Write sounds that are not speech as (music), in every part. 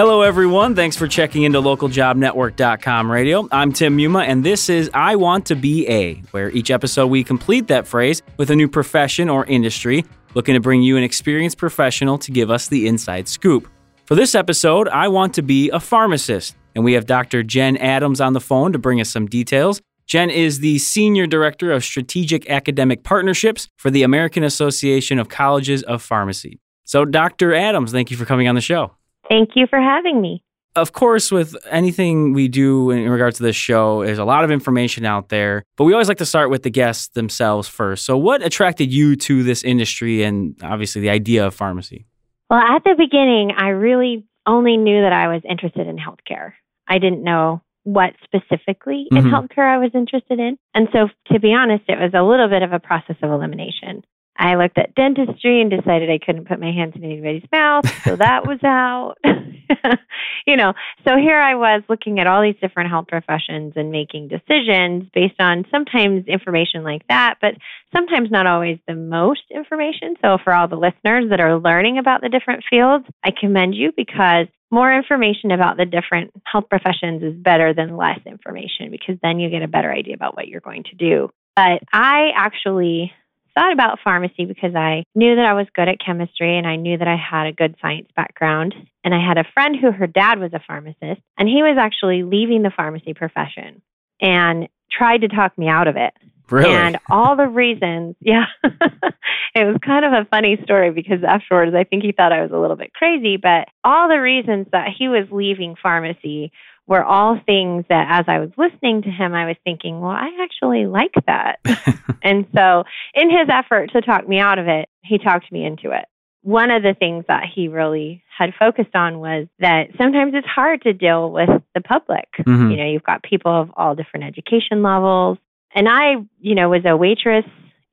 Hello, everyone. Thanks for checking into localjobnetwork.com radio. I'm Tim Muma, and this is I Want to Be A, where each episode we complete that phrase with a new profession or industry, looking to bring you an experienced professional to give us the inside scoop. For this episode, I want to be a pharmacist, and we have Dr. Jen Adams on the phone to bring us some details. Jen is the Senior Director of Strategic Academic Partnerships for the American Association of Colleges of Pharmacy. So, Dr. Adams, thank you for coming on the show. Thank you for having me. Of course, with anything we do in regards to this show, there's a lot of information out there, but we always like to start with the guests themselves first. So, what attracted you to this industry and obviously the idea of pharmacy? Well, at the beginning, I really only knew that I was interested in healthcare. I didn't know what specifically in Mhm. healthcare I was interested in. And so, to be honest, it was a little bit of a process of elimination. I looked at dentistry and decided I couldn't put my hands in anybody's mouth, so that (laughs) was out. (laughs) you know, so here I was looking at all these different health professions and making decisions based on sometimes information like that, but sometimes not always the most information. So, for all the listeners that are learning about the different fields, I commend you because more information about the different health professions is better than less information because then you get a better idea about what you're going to do. But I actually thought about pharmacy because I knew that I was good at chemistry and I knew that I had a good science background. And I had a friend who her dad was a pharmacist and he was actually leaving the pharmacy profession and tried to talk me out of it. Really? And all the reasons, (laughs) yeah, it was kind of a funny story because afterwards I think he thought I was a little bit crazy, but all the reasons that he was leaving pharmacy were all things that as I was listening to him, I was thinking, well, I actually like that. (laughs) and so, in his effort to talk me out of it, he talked me into it. One of the things that he really had focused on was that sometimes it's hard to deal with the public. Mhm. You know, you've got people of all different education levels. And I, you know, was a waitress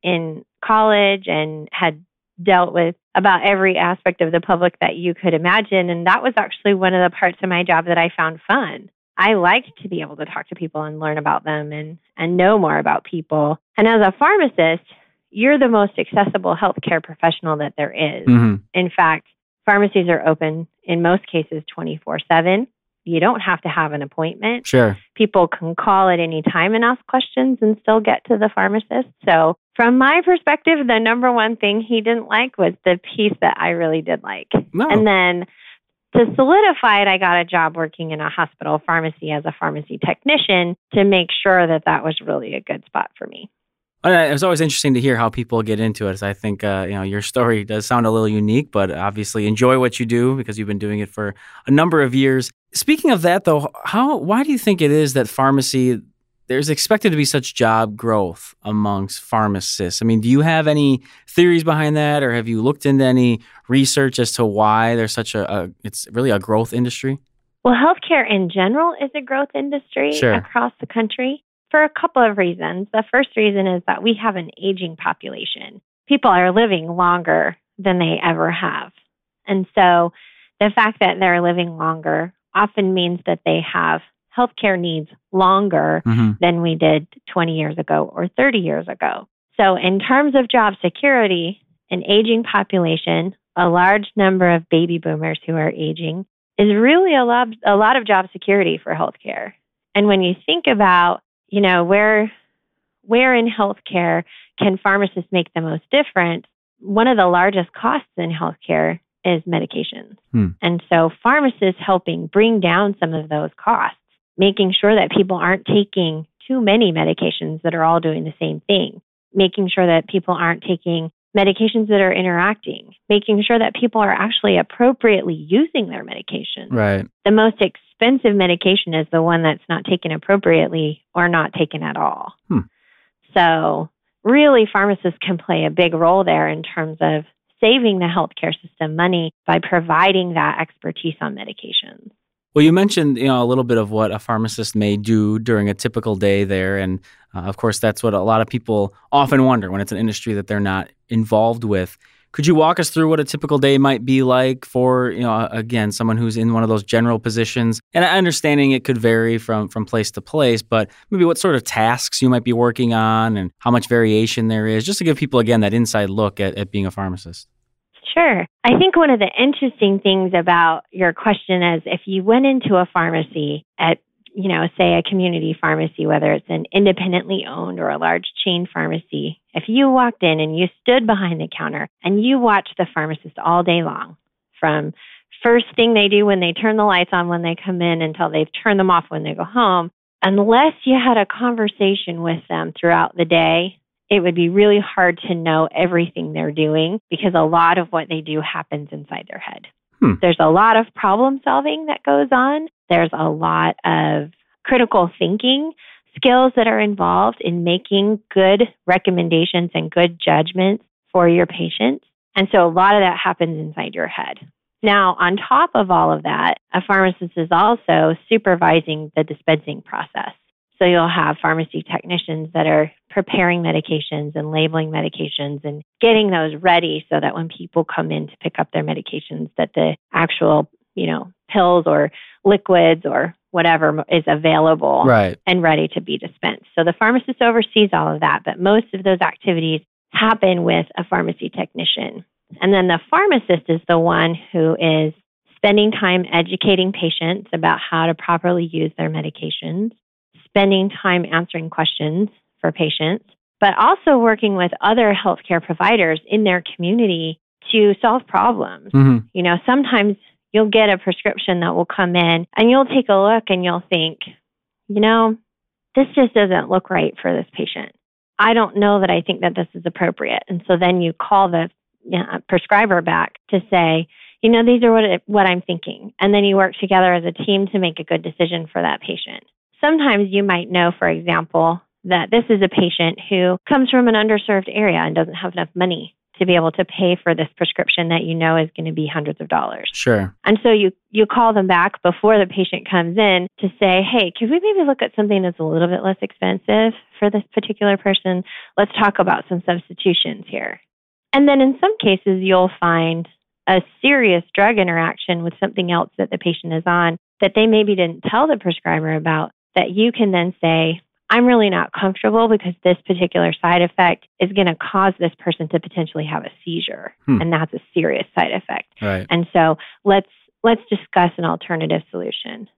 in college and had dealt with about every aspect of the public that you could imagine. And that was actually one of the parts of my job that I found fun. I liked to be able to talk to people and learn about them and, and know more about people. And as a pharmacist, you're the most accessible healthcare professional that there is. Mhm. In fact, pharmacies are open in most cases 24 7. You don't have to have an appointment Sure. people can call at any time and ask questions and still get to the pharmacist. So, from my perspective, the number one thing he didn't like was the piece that I really did like. No. And then to solidify it, I got a job working in a hospital pharmacy as a pharmacy technician to make sure that that was really a good spot for me. And I- It's always interesting to hear how people get into it. I think uh, you know your story does sound a little unique, but obviously enjoy what you do because you've been doing it for a number of years. Speaking of that, though, how why do you think it is that pharmacy there's expected to be such job growth amongst pharmacists? I mean, do you have any theories behind that, or have you looked into any research as to why there's such a, a it's really a growth industry? Well, healthcare in general is a growth industry Sure. across the country for a couple of reasons. The first reason is that we have an aging population. People are living longer than they ever have. And so the fact that they're living longer often means that they have healthcare needs longer Mm-hmm. than we did 20 years ago or 30 years ago. So, in terms of job security, an aging population, a large number of baby boomers who are aging, is really a lot, a lot of job security for healthcare. And when you think about, you know, where where in healthcare can pharmacists make the most difference, one of the largest costs in healthcare is medications. Hmm. And so pharmacists helping bring down some of those costs, making sure that people aren't taking too many medications that are all doing the same thing, making sure that people aren't taking medications that are interacting, making sure that people are actually appropriately using their medication. Right. The most expensive medication is the one that's not taken appropriately or not taken at all. Hmm. So, really, pharmacists can play a big role there in terms of saving the healthcare system money by providing that expertise on medications. Well, you mentioned you know a little bit of what a pharmacist may do during a typical day there, and uh, of course that's what a lot of people often wonder when it's an industry that they're not involved with. Could you walk us through what a typical day might be like for you know again someone who's in one of those general positions? And understanding it could vary from from place to place, but maybe what sort of tasks you might be working on and how much variation there is, just to give people again that inside look at, at being a pharmacist. Sure. I think one of the interesting things about your question is if you went into a pharmacy at, you know, say a community pharmacy, whether it's an independently owned or a large chain pharmacy, if you walked in and you stood behind the counter and you watched the pharmacist all day long from first thing they do when they turn the lights on when they come in until they've turned them off when they go home, unless you had a conversation with them throughout the day, it would be really hard to know everything they're doing because a lot of what they do happens inside their head. Hmm. There's a lot of problem solving that goes on. There's a lot of critical thinking skills that are involved in making good recommendations and good judgments for your patients. And so a lot of that happens inside your head. Now, on top of all of that, a pharmacist is also supervising the dispensing process. So you'll have pharmacy technicians that are preparing medications and labeling medications and getting those ready so that when people come in to pick up their medications that the actual, you know, pills or liquids or whatever is available right. and ready to be dispensed. So the pharmacist oversees all of that, but most of those activities happen with a pharmacy technician. And then the pharmacist is the one who is spending time educating patients about how to properly use their medications, spending time answering questions for patients, but also working with other healthcare providers in their community to solve problems. Mm-hmm. You know, sometimes you'll get a prescription that will come in and you'll take a look and you'll think, you know, this just doesn't look right for this patient. I don't know that I think that this is appropriate. And so then you call the you know, prescriber back to say, you know, these are what, it, what I'm thinking. And then you work together as a team to make a good decision for that patient. Sometimes you might know, for example, that this is a patient who comes from an underserved area and doesn't have enough money to be able to pay for this prescription that you know is going to be hundreds of dollars. Sure. And so you you call them back before the patient comes in to say, "Hey, could we maybe look at something that's a little bit less expensive for this particular person? Let's talk about some substitutions here." And then in some cases, you'll find a serious drug interaction with something else that the patient is on that they maybe didn't tell the prescriber about that you can then say, I'm really not comfortable because this particular side effect is going to cause this person to potentially have a seizure hmm. and that's a serious side effect. Right. And so let's let's discuss an alternative solution.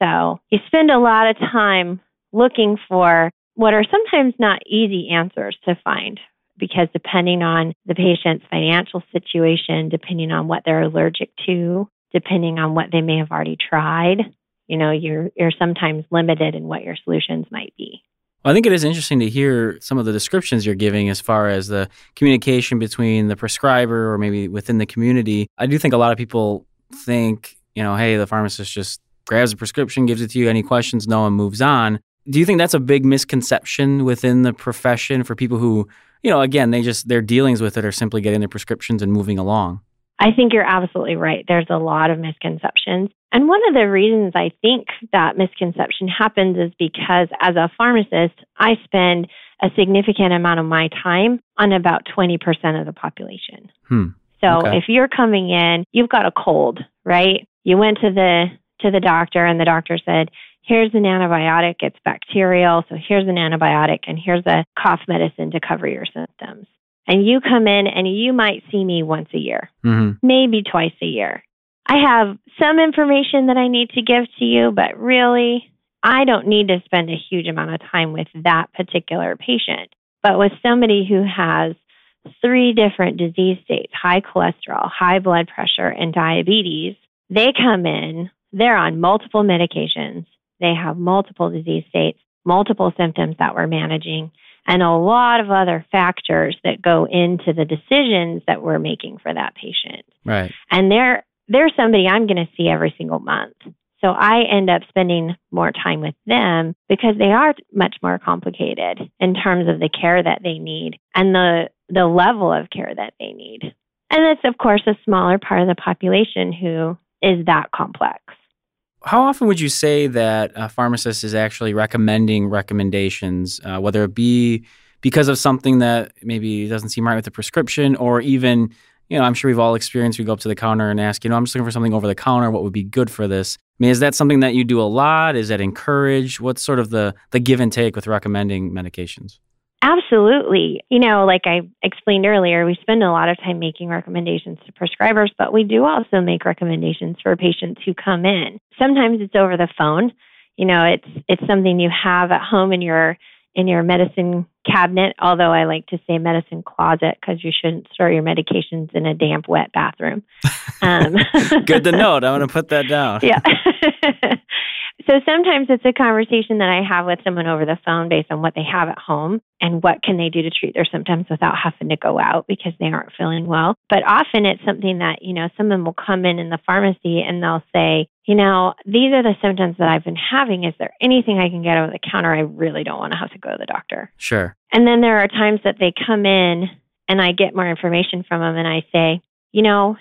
So, you spend a lot of time looking for what are sometimes not easy answers to find, because depending on the patient's financial situation, depending on what they're allergic to, depending on what they may have already tried, you know, you're you're sometimes limited in what your solutions might be. Well, I think it is interesting to hear some of the descriptions you're giving as far as the communication between the prescriber or maybe within the community. I do think a lot of people think, you know, hey, the pharmacist just grabs a prescription, gives it to you, any questions, no one moves on. Do you think that's a big misconception within the profession for people who you know, again, they just their dealings with it are simply getting their prescriptions and moving along. I think you're absolutely right. There's a lot of misconceptions. And one of the reasons I think that misconception happens is because as a pharmacist, I spend a significant amount of my time on about 20% of the population. Hmm. So okay. if you're coming in, you've got a cold, right? You went to the to the doctor and the doctor said, here's an antibiotic, it's bacterial, so here's an antibiotic, and here's a cough medicine to cover your symptoms. And you come in and you might see me once a year, mm-hmm. maybe twice a year. I have some information that I need to give to you, but really, I don't need to spend a huge amount of time with that particular patient. But with somebody who has three different disease states high cholesterol, high blood pressure, and diabetes they come in, they're on multiple medications, they have multiple disease states, multiple symptoms that we're managing, and a lot of other factors that go into the decisions that we're making for that patient. Right. And they're they're somebody I'm going to see every single month. So I end up spending more time with them because they are much more complicated in terms of the care that they need and the the level of care that they need. And it's of course a smaller part of the population who is that complex. How often would you say that a pharmacist is actually recommending recommendations, uh, whether it be because of something that maybe doesn't seem right with the prescription, or even, you know, I'm sure we've all experienced we go up to the counter and ask, you know, I'm just looking for something over the counter. What would be good for this? I mean, is that something that you do a lot? Is that encouraged? What's sort of the the give and take with recommending medications? Absolutely. You know, like I explained earlier, we spend a lot of time making recommendations to prescribers, but we do also make recommendations for patients who come in. Sometimes it's over the phone. You know, it's it's something you have at home in your in your medicine cabinet, although I like to say medicine closet because you shouldn't store your medications in a damp, wet bathroom. (laughs) Um, Good to note. I'm going (laughs) to put that down. Yeah. (laughs) so sometimes it's a conversation that I have with someone over the phone based on what they have at home and what can they do to treat their symptoms without having to go out because they aren't feeling well. But often it's something that, you know, someone will come in in the pharmacy and they'll say, you know, these are the symptoms that I've been having. Is there anything I can get over the counter? I really don't want to have to go to the doctor. Sure. And then there are times that they come in and I get more information from them and I say, you know,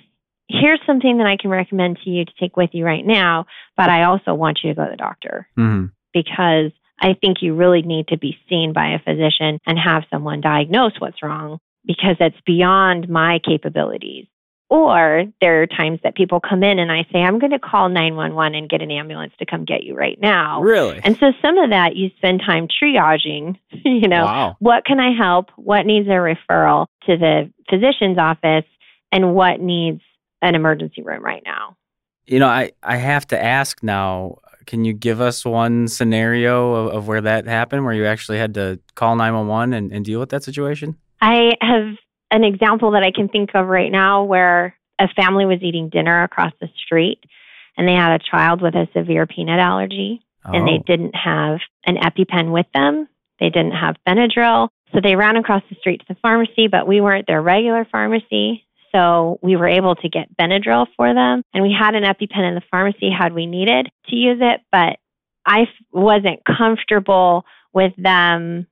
here's something that I can recommend to you to take with you right now, but I also want you to go to the doctor mm-hmm. because I think you really need to be seen by a physician and have someone diagnose what's wrong because it's beyond my capabilities. Or there are times that people come in and I say, I'm going to call 911 and get an ambulance to come get you right now. Really? And so some of that you spend time triaging, (laughs) you know, wow. what can I help? What needs a referral to the physician's office? And what needs an emergency room right now. You know, I, I have to ask now can you give us one scenario of, of where that happened where you actually had to call 911 and, and deal with that situation? I have an example that I can think of right now where a family was eating dinner across the street and they had a child with a severe peanut allergy oh. and they oh. didn't have an EpiPen with them. They didn't have Benadryl. So they ran across the street to the pharmacy, but we weren't their regular pharmacy. So we were able to get Benadryl for them. And we had an EpiPen in the pharmacy had we needed to use it, but I wasn't comfortable with them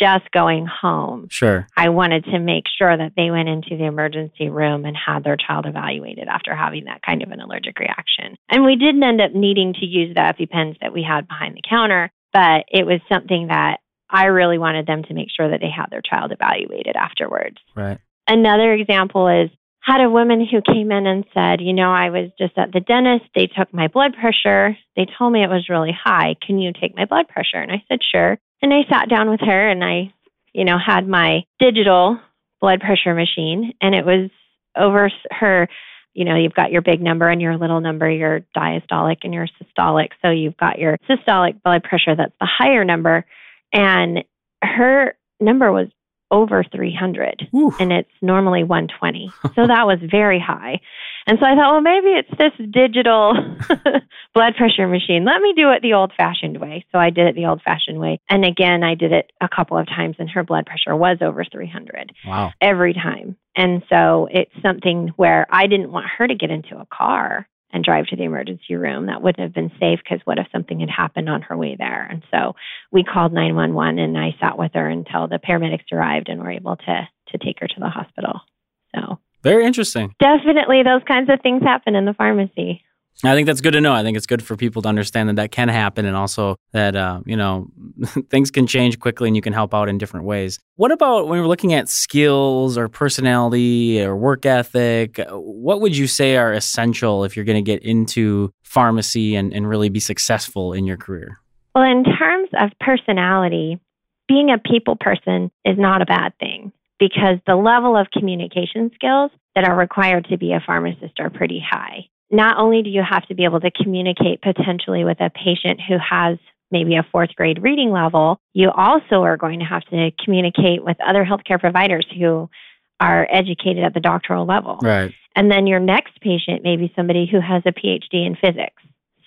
just going home. Sure. I wanted to make sure that they went into the emergency room and had their child evaluated after having that kind of an allergic reaction. And we didn't end up needing to use the EpiPens that we had behind the counter, but it was something that I really wanted them to make sure that they had their child evaluated afterwards. Right. Another example is had a woman who came in and said, You know, I was just at the dentist. They took my blood pressure. They told me it was really high. Can you take my blood pressure? And I said, Sure. And I sat down with her and I, you know, had my digital blood pressure machine and it was over her. You know, you've got your big number and your little number, your diastolic and your systolic. So you've got your systolic blood pressure, that's the higher number. And her number was over 300 Oof. and it's normally 120. so that was very high. And so I thought, well, maybe it's this digital (laughs) blood pressure machine. Let me do it the old fashioned way. So I did it the old fashioned way. And again, I did it a couple of times and her blood pressure was over 300 wow. every time. And so it's something where I didn't want her to get into a car and drive to the emergency room. That wouldn't have been safe because what if something had happened on her way there? And so we called 911 and I sat with her until the paramedics arrived and were able to to take her to the hospital. So very interesting. Definitely those kinds of things happen in the pharmacy. I think that's good to know. I think it's good for people to understand that that can happen and also that, uh, you know, (laughs) things can change quickly and you can help out in different ways. What about when we're looking at skills or personality or work ethic? What would you say are essential if you're going to get into pharmacy and, and really be successful in your career? Well, in terms of personality, being a people person is not a bad thing because the level of communication skills that are required to be a pharmacist are pretty high not only do you have to be able to communicate potentially with a patient who has maybe a fourth grade reading level, you also are going to have to communicate with other healthcare providers who are educated at the doctoral level. Right. And then your next patient may be somebody who has a PhD in physics.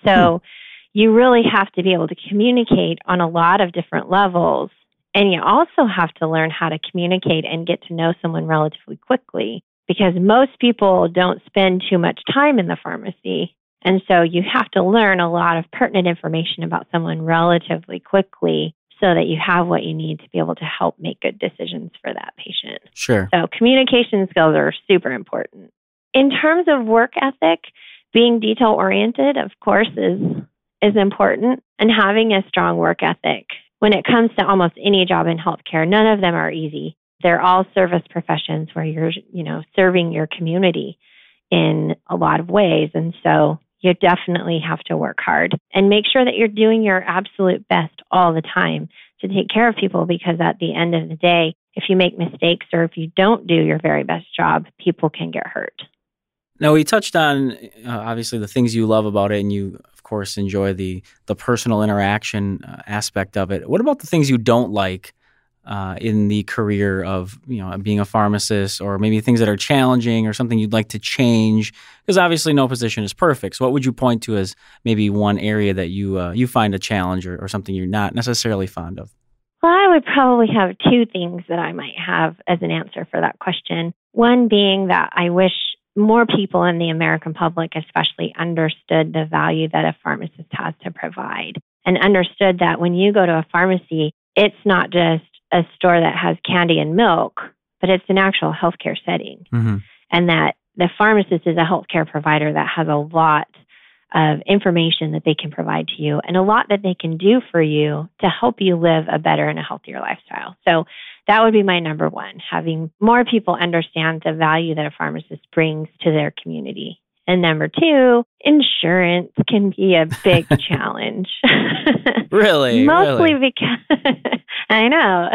So hmm. you really have to be able to communicate on a lot of different levels. And you also have to learn how to communicate and get to know someone relatively quickly because most people don't spend too much time in the pharmacy. And so you have to learn a lot of pertinent information about someone relatively quickly so that you have what you need to be able to help make good decisions for that patient. Sure. So communication skills are super important. In terms of work ethic, being detail oriented, of course, is is important and having a strong work ethic. When it comes to almost any job in healthcare, none of them are easy they're all service professions where you're, you know, serving your community in a lot of ways. And so you definitely have to work hard and make sure that you're doing your absolute best all the time to take care of people because at the end of the day, if you make mistakes or if you don't do your very best job, people can get hurt. Now we touched on uh, obviously the things you love about it, and you course enjoy the the personal interaction uh, aspect of it. What about the things you don't like uh, in the career of you know being a pharmacist, or maybe things that are challenging, or something you'd like to change? Because obviously no position is perfect. So what would you point to as maybe one area that you uh, you find a challenge or, or something you're not necessarily fond of? Well, I would probably have two things that I might have as an answer for that question. One being that I wish more people in the American public, especially, understood the value that a pharmacist has to provide and understood that when you go to a pharmacy, it's not just a store that has candy and milk, but it's an actual healthcare setting. Mm-hmm. And that the pharmacist is a healthcare provider that has a lot of information that they can provide to you and a lot that they can do for you to help you live a better and a healthier lifestyle. So that would be my number one, having more people understand the value that a pharmacist brings to their community. And number two, insurance can be a big (laughs) challenge. (laughs) really? (laughs) Mostly really? because I know.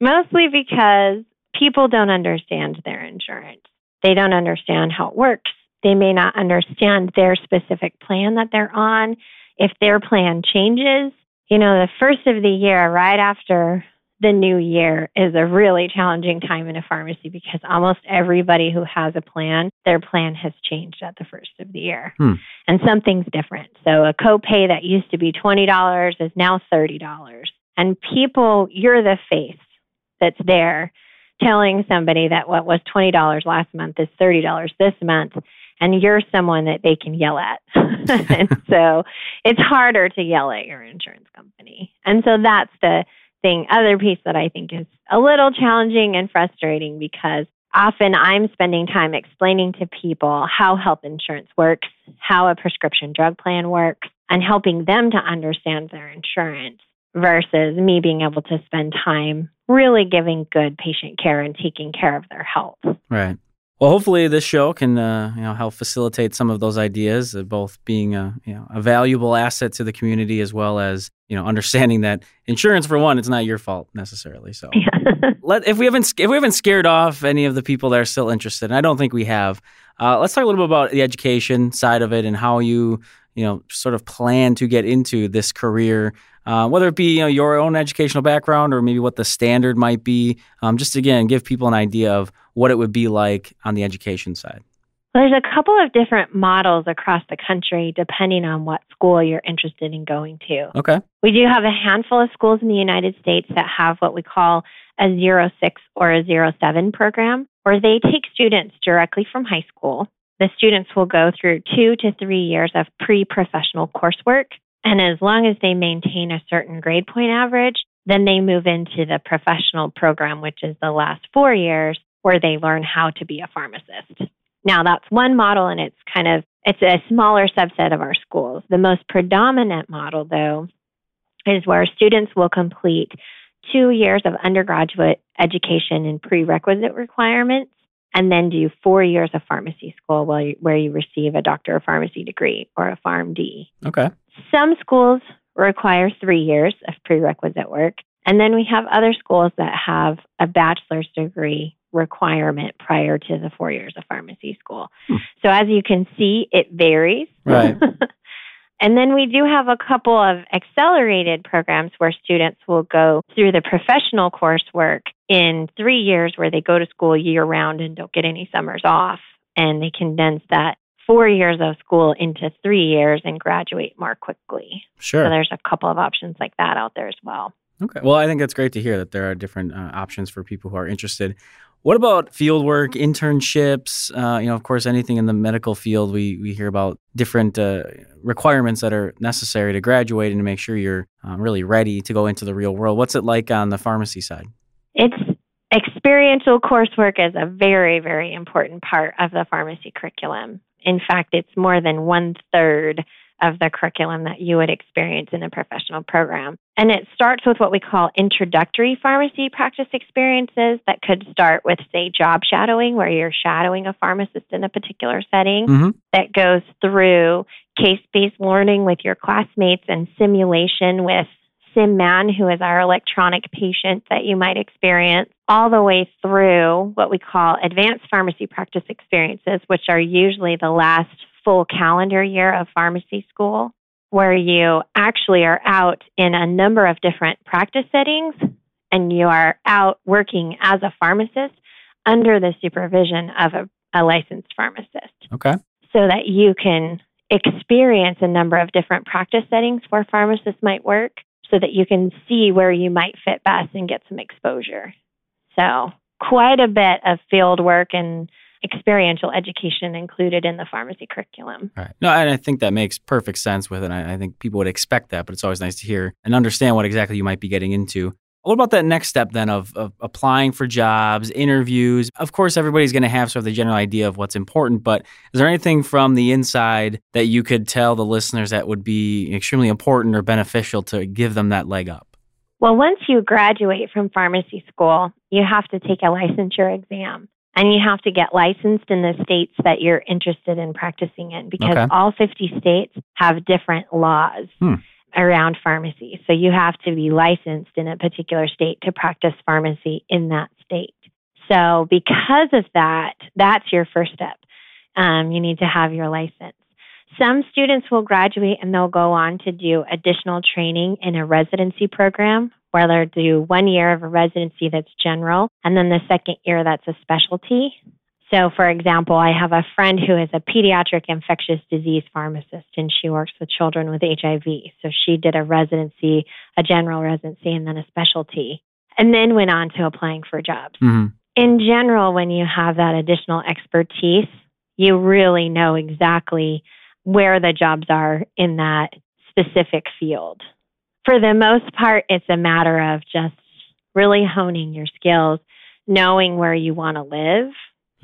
Mostly because people don't understand their insurance. They don't understand how it works. They may not understand their specific plan that they're on. If their plan changes, you know, the first of the year, right after the new year, is a really challenging time in a pharmacy because almost everybody who has a plan, their plan has changed at the first of the year. Hmm. And something's different. So a copay that used to be $20 is now $30. And people, you're the face that's there telling somebody that what was $20 last month is $30 this month and you're someone that they can yell at. (laughs) and (laughs) so it's harder to yell at your insurance company. And so that's the thing, other piece that I think is a little challenging and frustrating because often I'm spending time explaining to people how health insurance works, how a prescription drug plan works, and helping them to understand their insurance versus me being able to spend time really giving good patient care and taking care of their health. Right. Well, hopefully this show can uh, you know help facilitate some of those ideas, of both being a you know a valuable asset to the community as well as you know understanding that insurance for one, it's not your fault necessarily. So, (laughs) yeah. let if we haven't if we haven't scared off any of the people that are still interested, and I don't think we have, uh, let's talk a little bit about the education side of it and how you you know sort of plan to get into this career uh, whether it be you know, your own educational background or maybe what the standard might be, um, just again give people an idea of what it would be like on the education side. Well, there's a couple of different models across the country depending on what school you're interested in going to. Okay. We do have a handful of schools in the United States that have what we call a 06 or a 07 program, where they take students directly from high school. The students will go through two to three years of pre professional coursework and as long as they maintain a certain grade point average, then they move into the professional program, which is the last four years where they learn how to be a pharmacist. Now that's one model and it's kind of it's a smaller subset of our schools. The most predominant model though is where students will complete two years of undergraduate education and prerequisite requirements and then do four years of pharmacy school where you, where you receive a doctor of pharmacy degree or a PharmD. Okay. Some schools require three years of prerequisite work. And then we have other schools that have a bachelor's degree requirement prior to the four years of pharmacy school. Hmm. So as you can see, it varies. Right. (laughs) and then we do have a couple of accelerated programs where students will go through the professional coursework in three years where they go to school year round and don't get any summers off. And they condense that four years of school into three years and graduate more quickly. Sure. So there's a couple of options like that out there as well. Okay. Well, I think that's great to hear that there are different uh, options for people who are interested. What about field work, internships? Uh, you know, of course, anything in the medical field, we we hear about different uh, requirements that are necessary to graduate and to make sure you're um, really ready to go into the real world. What's it like on the pharmacy side? It's experiential coursework is a very, very important part of the pharmacy curriculum. In fact, it's more than one third of the curriculum that you would experience in a professional program. And it starts with what we call introductory pharmacy practice experiences that could start with, say, job shadowing, where you're shadowing a pharmacist in a particular setting, mm-hmm. that goes through case based learning with your classmates and simulation with SimMan, who is our electronic patient that you might experience, all the way through what we call advanced pharmacy practice experiences, which are usually the last full calendar year of pharmacy school, where you actually are out in a number of different practice settings and you are out working as a pharmacist under the supervision of a, a licensed pharmacist. Okay. So that you can experience a number of different practice settings where pharmacists might work so that you can see where you might fit best and get some exposure. So, quite a bit of field work and experiential education included in the pharmacy curriculum. Right. No, and I think that makes perfect sense with it. I, I think people would expect that, but it's always nice to hear and understand what exactly you might be getting into. What about that next step then of, of applying for jobs, interviews? Of course, everybody's going to have sort of the general idea of what's important, but is there anything from the inside that you could tell the listeners that would be extremely important or beneficial to give them that leg up? Well, once you graduate from pharmacy school, you have to take a licensure exam and you have to get licensed in the states that you're interested in practicing in because okay. all 50 states have different laws. Hmm around pharmacy. So you have to be licensed in a particular state to practice pharmacy in that state. So because of that, that's your first step. Um, you need to have your license. Some students will graduate and they'll go on to do additional training in a residency program where they'll do one year of a residency that's general, and then the second year that's a specialty. So, for example, I have a friend who is a pediatric infectious disease pharmacist and she works with children with HIV. So, she did a residency, a general residency, and then a specialty, and then went on to applying for jobs. Mm-hmm. In general, when you have that additional expertise, you really know exactly where the jobs are in that specific field. For the most part, it's a matter of just really honing your skills, knowing where you want to live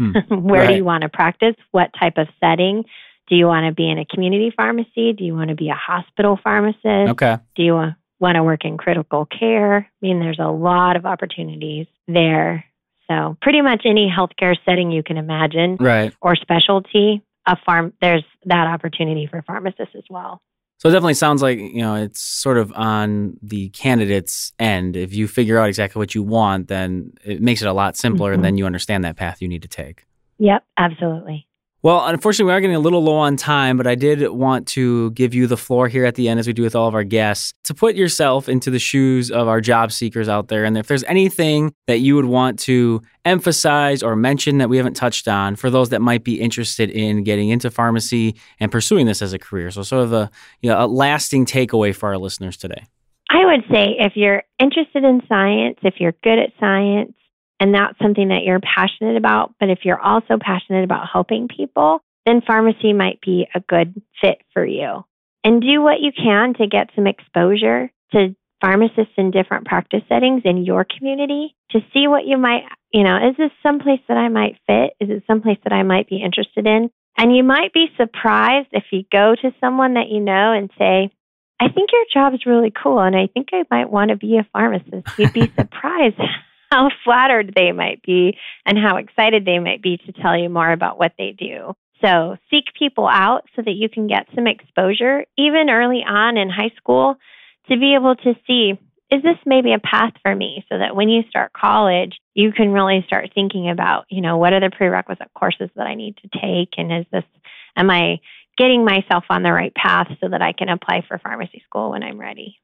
Hmm. (laughs) Where right. do you want to practice? What type of setting? Do you want to be in a community pharmacy? Do you want to be a hospital pharmacist? Okay. Do you want to work in critical care? I mean, there's a lot of opportunities there. So, pretty much any healthcare setting you can imagine, right, or specialty, a farm there's that opportunity for pharmacists as well. So it definitely sounds like, you know, it's sort of on the candidate's end. If you figure out exactly what you want, then it makes it a lot simpler mm-hmm. and then you understand that path you need to take. Yep, absolutely. Well, unfortunately, we are getting a little low on time, but I did want to give you the floor here at the end, as we do with all of our guests, to put yourself into the shoes of our job seekers out there. And if there's anything that you would want to emphasize or mention that we haven't touched on for those that might be interested in getting into pharmacy and pursuing this as a career, so sort of a, you know, a lasting takeaway for our listeners today. I would say if you're interested in science, if you're good at science, and that's something that you're passionate about. But if you're also passionate about helping people, then pharmacy might be a good fit for you. And do what you can to get some exposure to pharmacists in different practice settings in your community to see what you might, you know, is this someplace that I might fit? Is it someplace that I might be interested in? And you might be surprised if you go to someone that you know and say, I think your job is really cool and I think I might want to be a pharmacist. You'd be (laughs) surprised (laughs) how (laughs) flattered they might be and how excited they might be to tell you more about what they do. So seek people out so that you can get some exposure, even early on in high school, to be able to see is this maybe a path for me so that when you start college, you can really start thinking about, you know, what are the prerequisite courses that I need to take? And is this, am I getting myself on the right path so that I can apply for pharmacy school when I'm ready?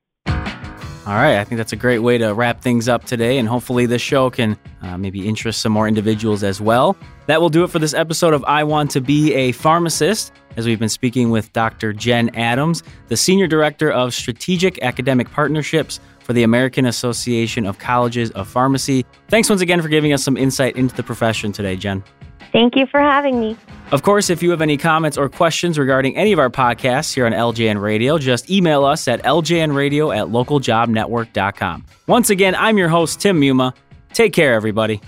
All right, I think that's a great way to wrap things up today, and hopefully, this show can uh, maybe interest some more individuals as well. That will do it for this episode of I Want to Be a Pharmacist, as we've been speaking with Dr. Jen Adams, the Senior Director of Strategic Academic Partnerships for the American Association of Colleges of Pharmacy. Thanks once again for giving us some insight into the profession today, Jen. Thank you for having me. Of course, if you have any comments or questions regarding any of our podcasts here on LJN Radio, just email us at ljnradio at localjobnetwork.com. Once again, I'm your host, Tim Muma. Take care, everybody.